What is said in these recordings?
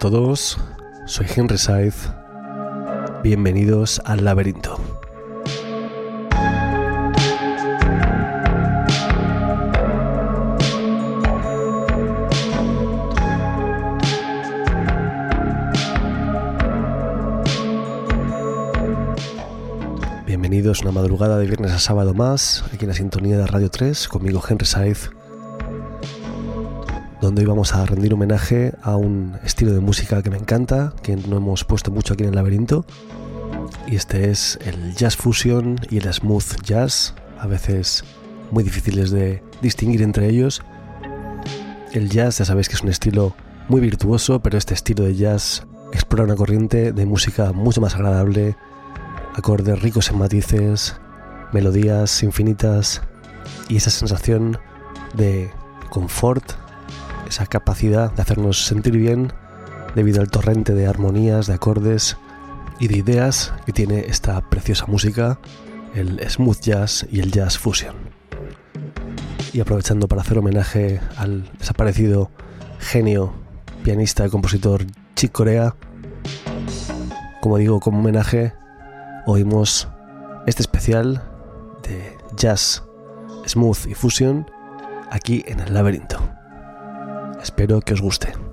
Todos, soy Henry Saiz. Bienvenidos al laberinto. Bienvenidos una madrugada de viernes a sábado más, aquí en la sintonía de Radio 3, conmigo Henry Saiz donde hoy vamos a rendir homenaje a un estilo de música que me encanta, que no hemos puesto mucho aquí en el laberinto. Y este es el jazz fusion y el smooth jazz, a veces muy difíciles de distinguir entre ellos. El jazz ya sabéis que es un estilo muy virtuoso, pero este estilo de jazz explora una corriente de música mucho más agradable, acordes ricos en matices, melodías infinitas y esa sensación de confort esa capacidad de hacernos sentir bien debido al torrente de armonías, de acordes y de ideas que tiene esta preciosa música, el smooth jazz y el jazz fusion. Y aprovechando para hacer homenaje al desaparecido genio, pianista y compositor Chick Corea, como digo, como homenaje, oímos este especial de jazz, smooth y fusion aquí en el laberinto. Espero que os guste.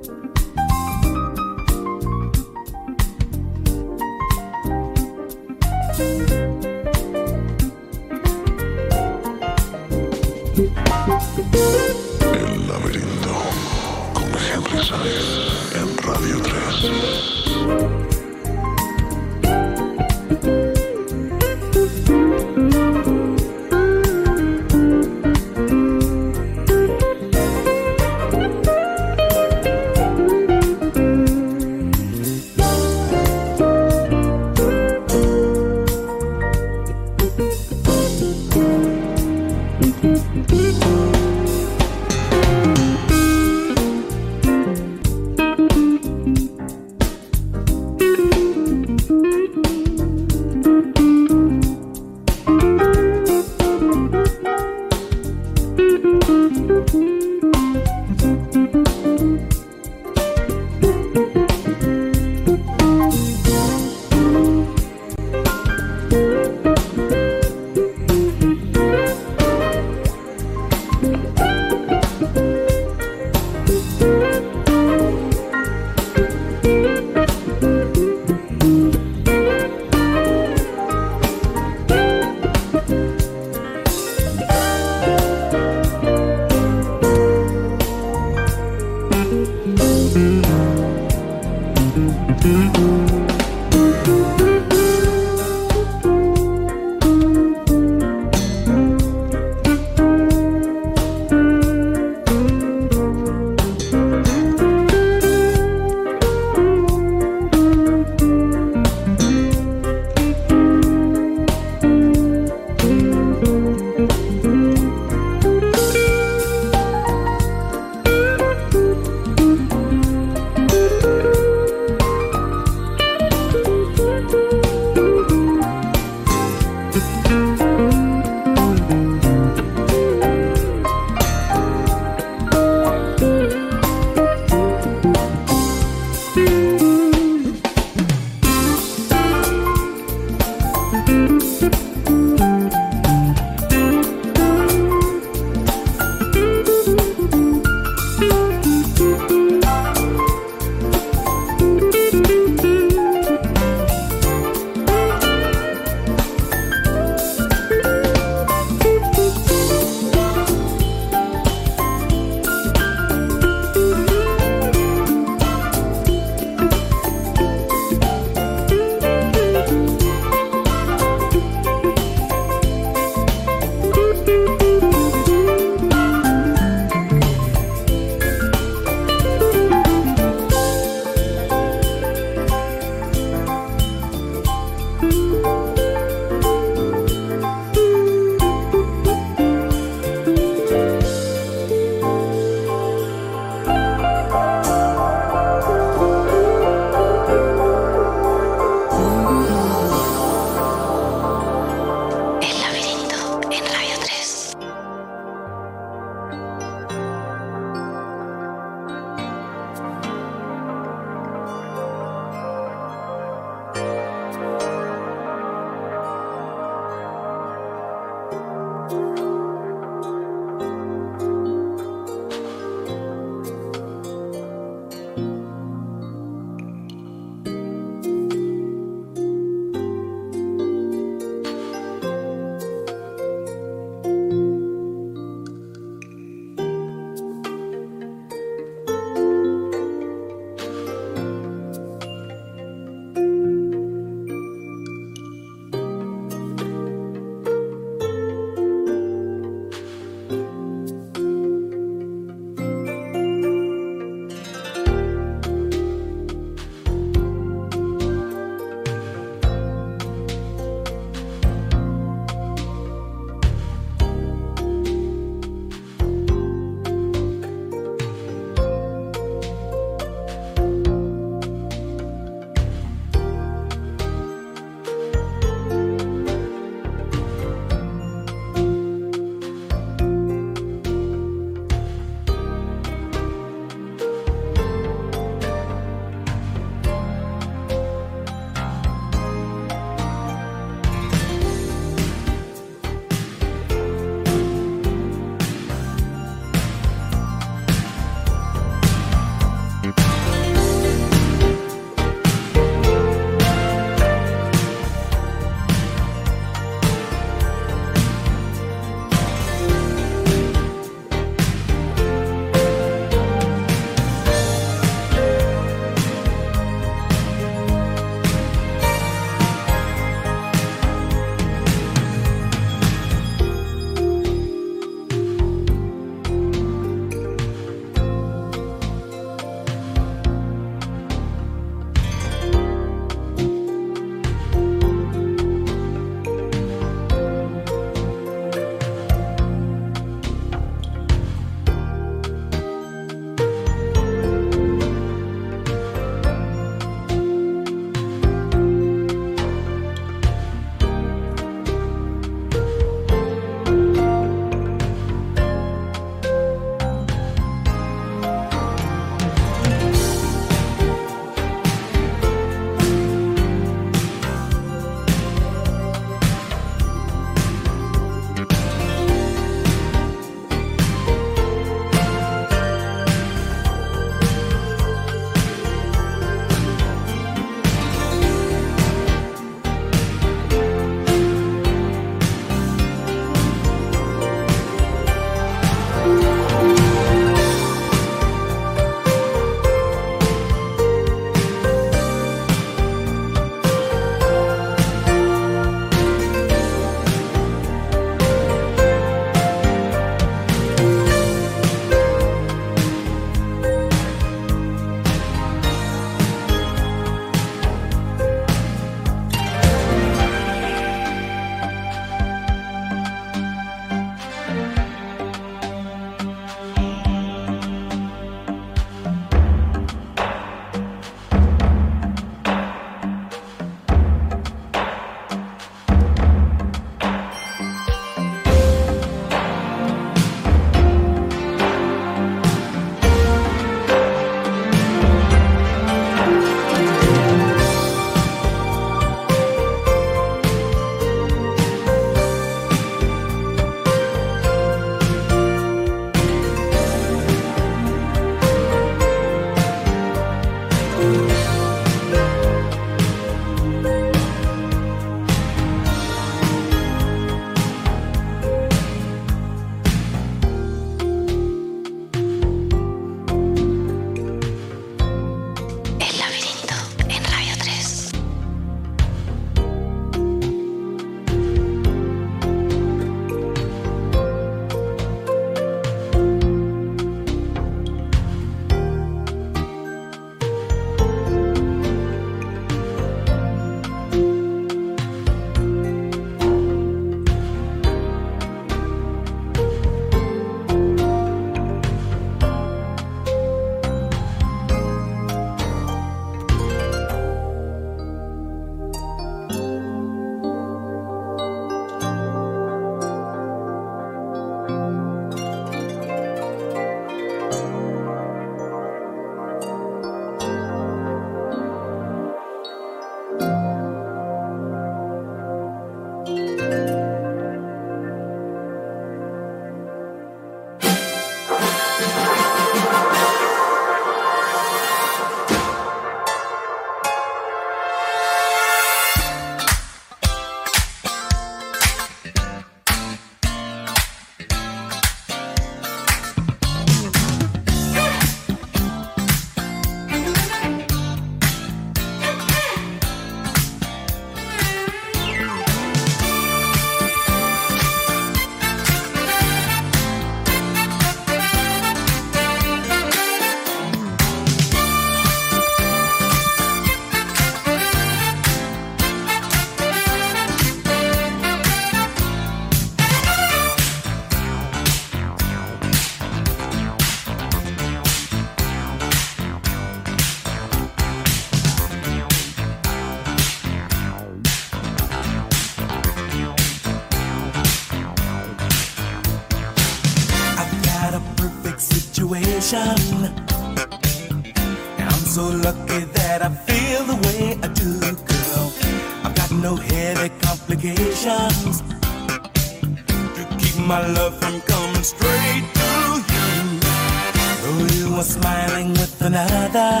smiling with another.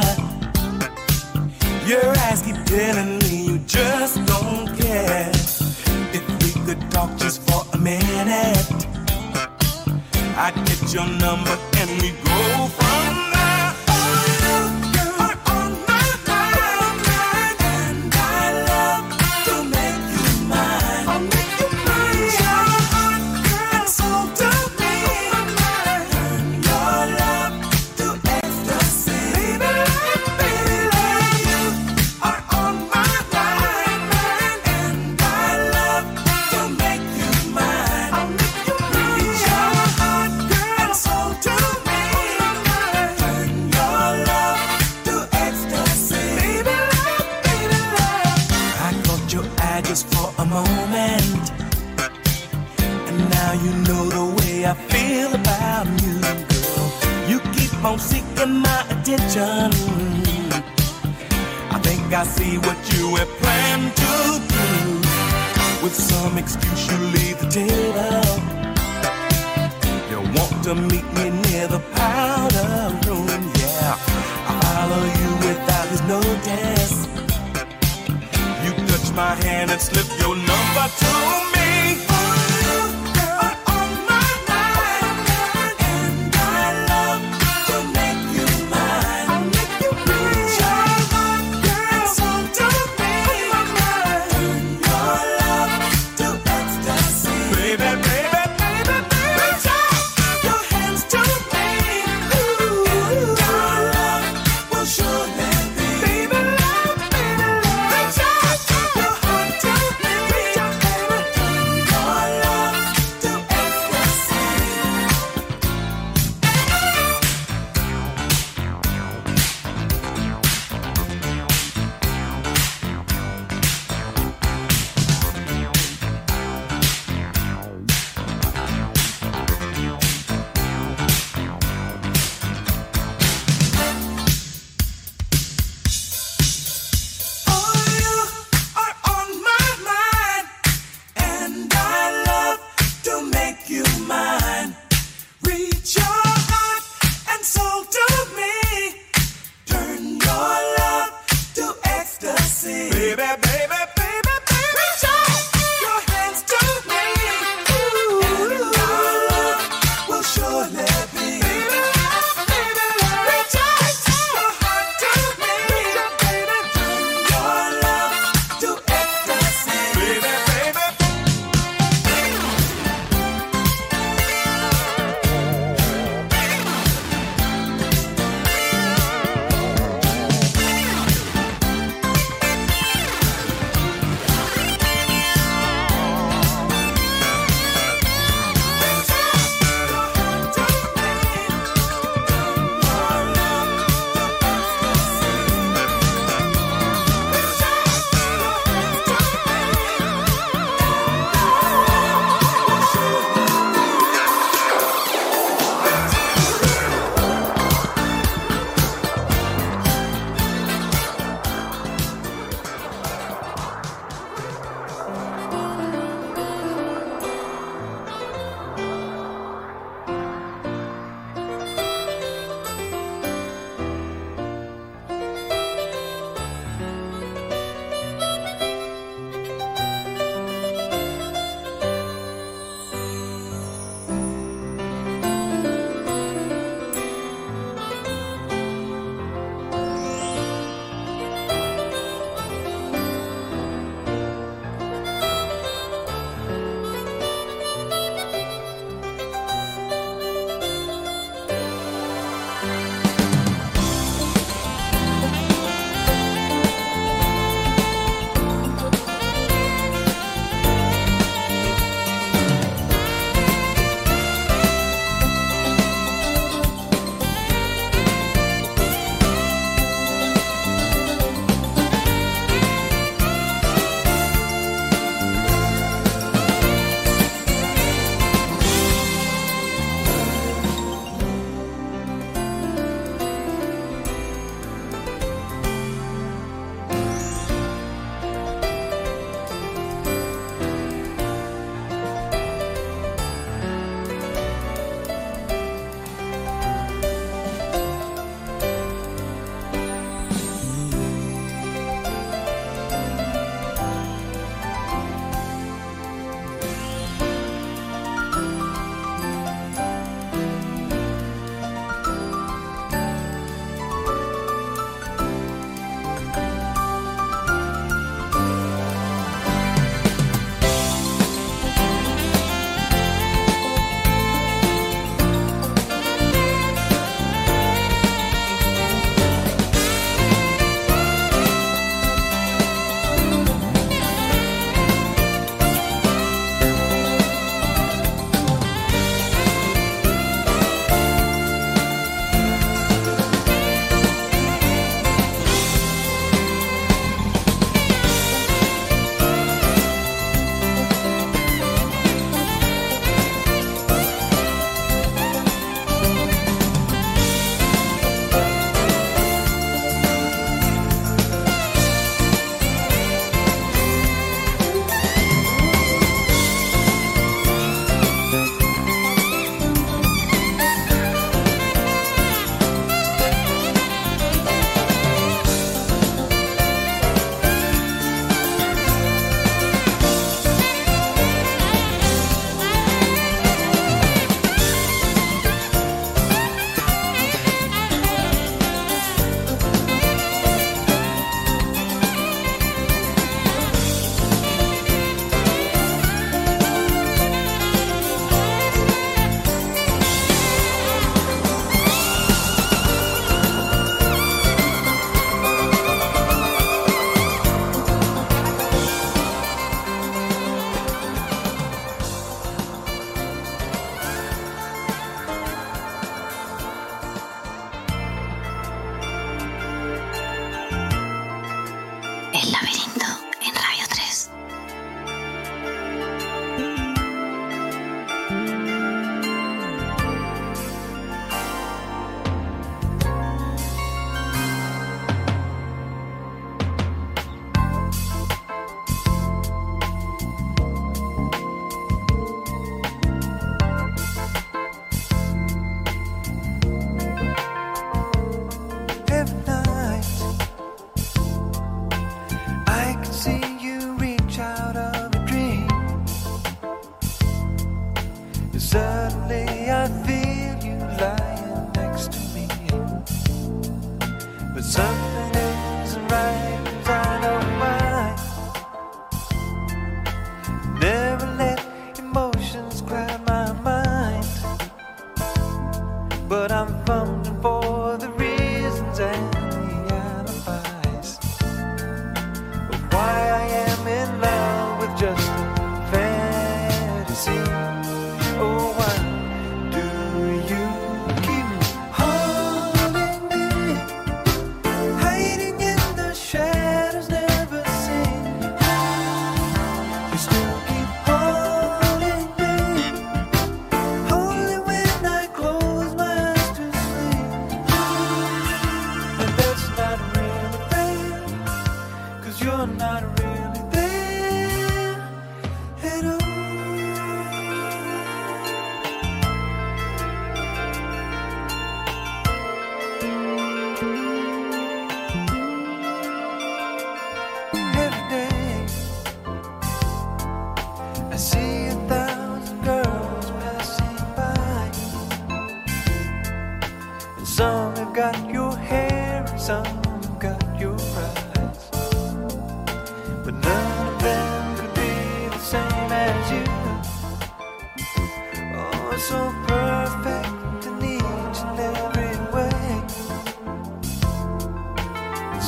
Your eyes keep telling me you just don't care. If we could talk just for a minute, I'd get your number and we'd go.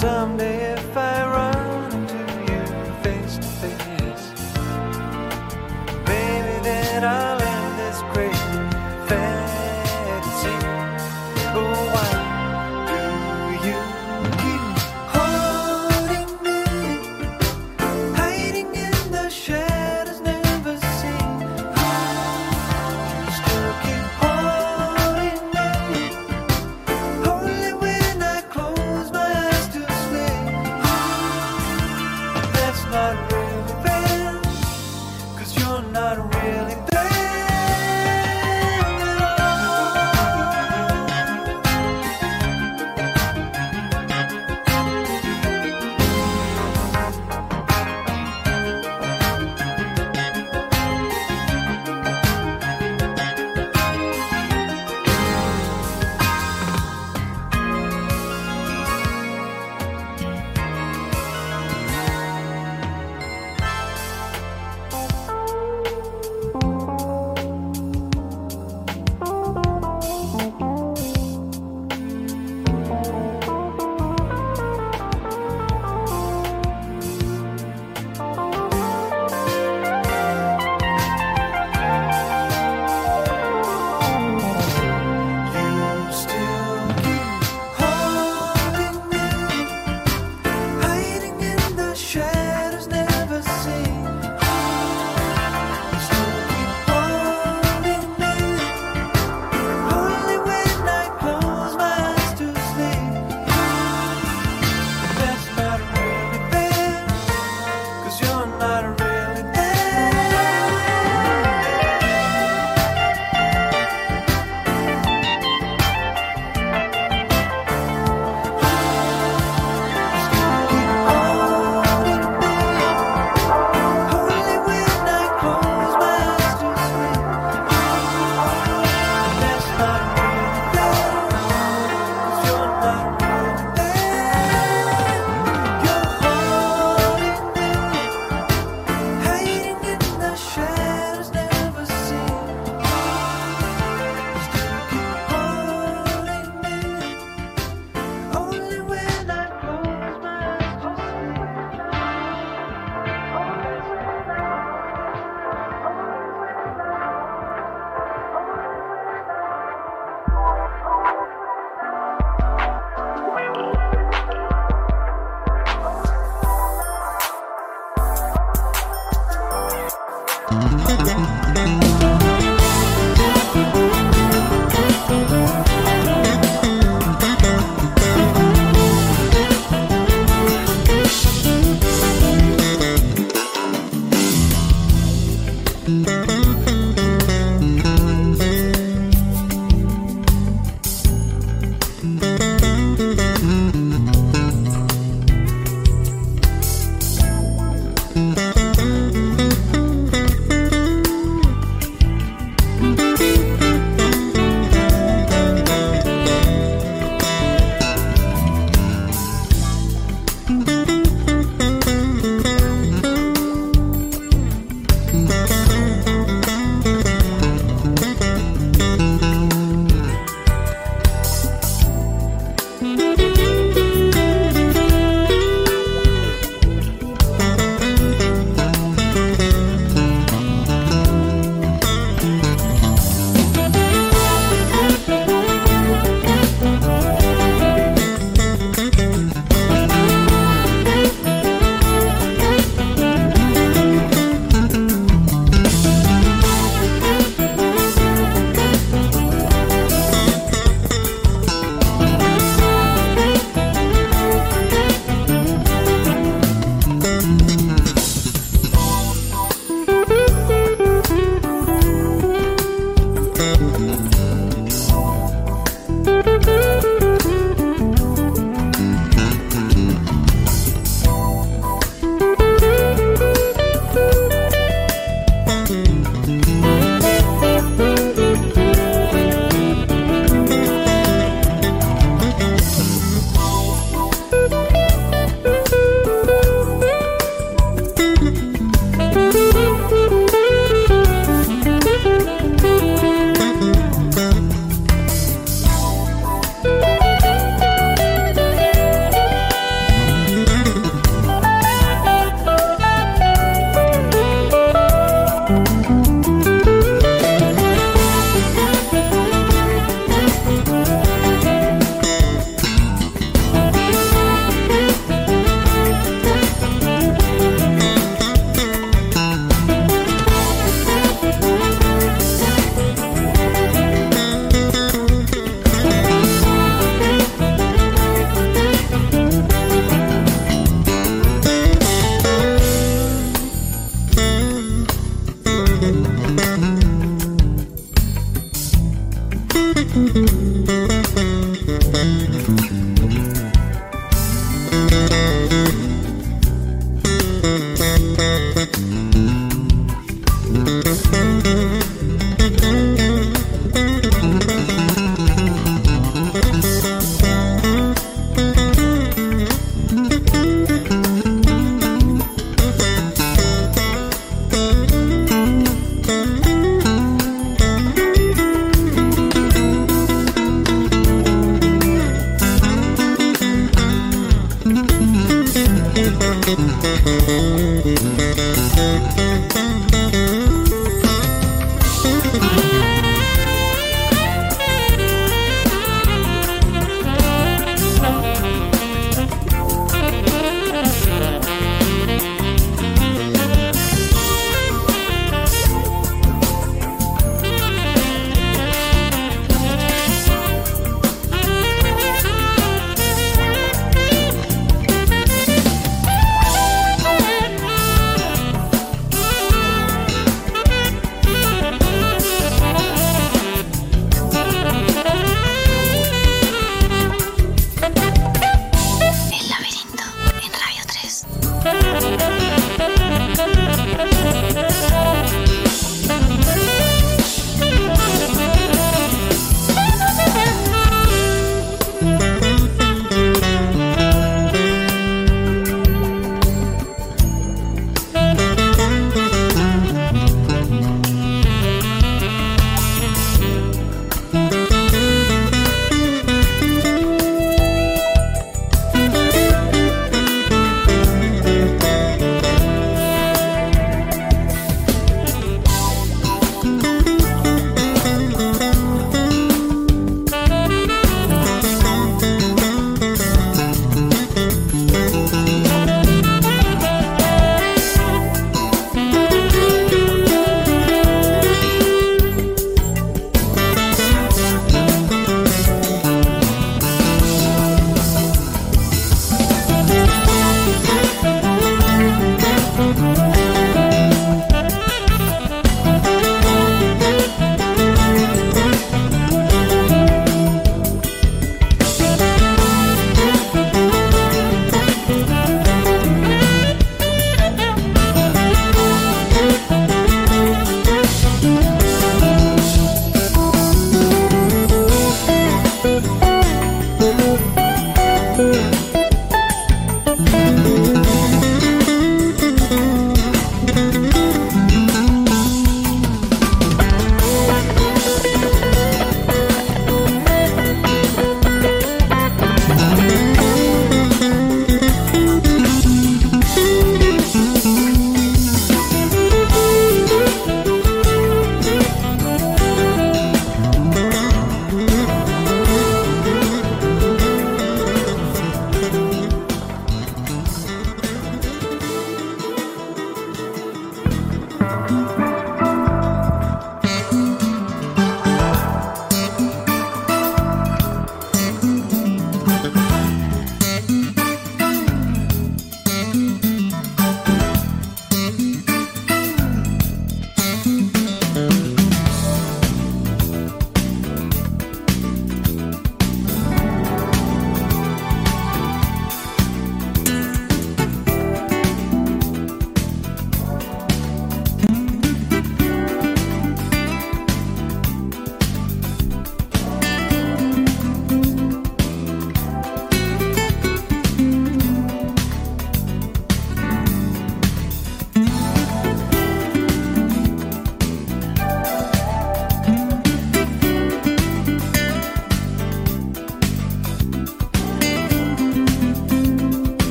Someday if I run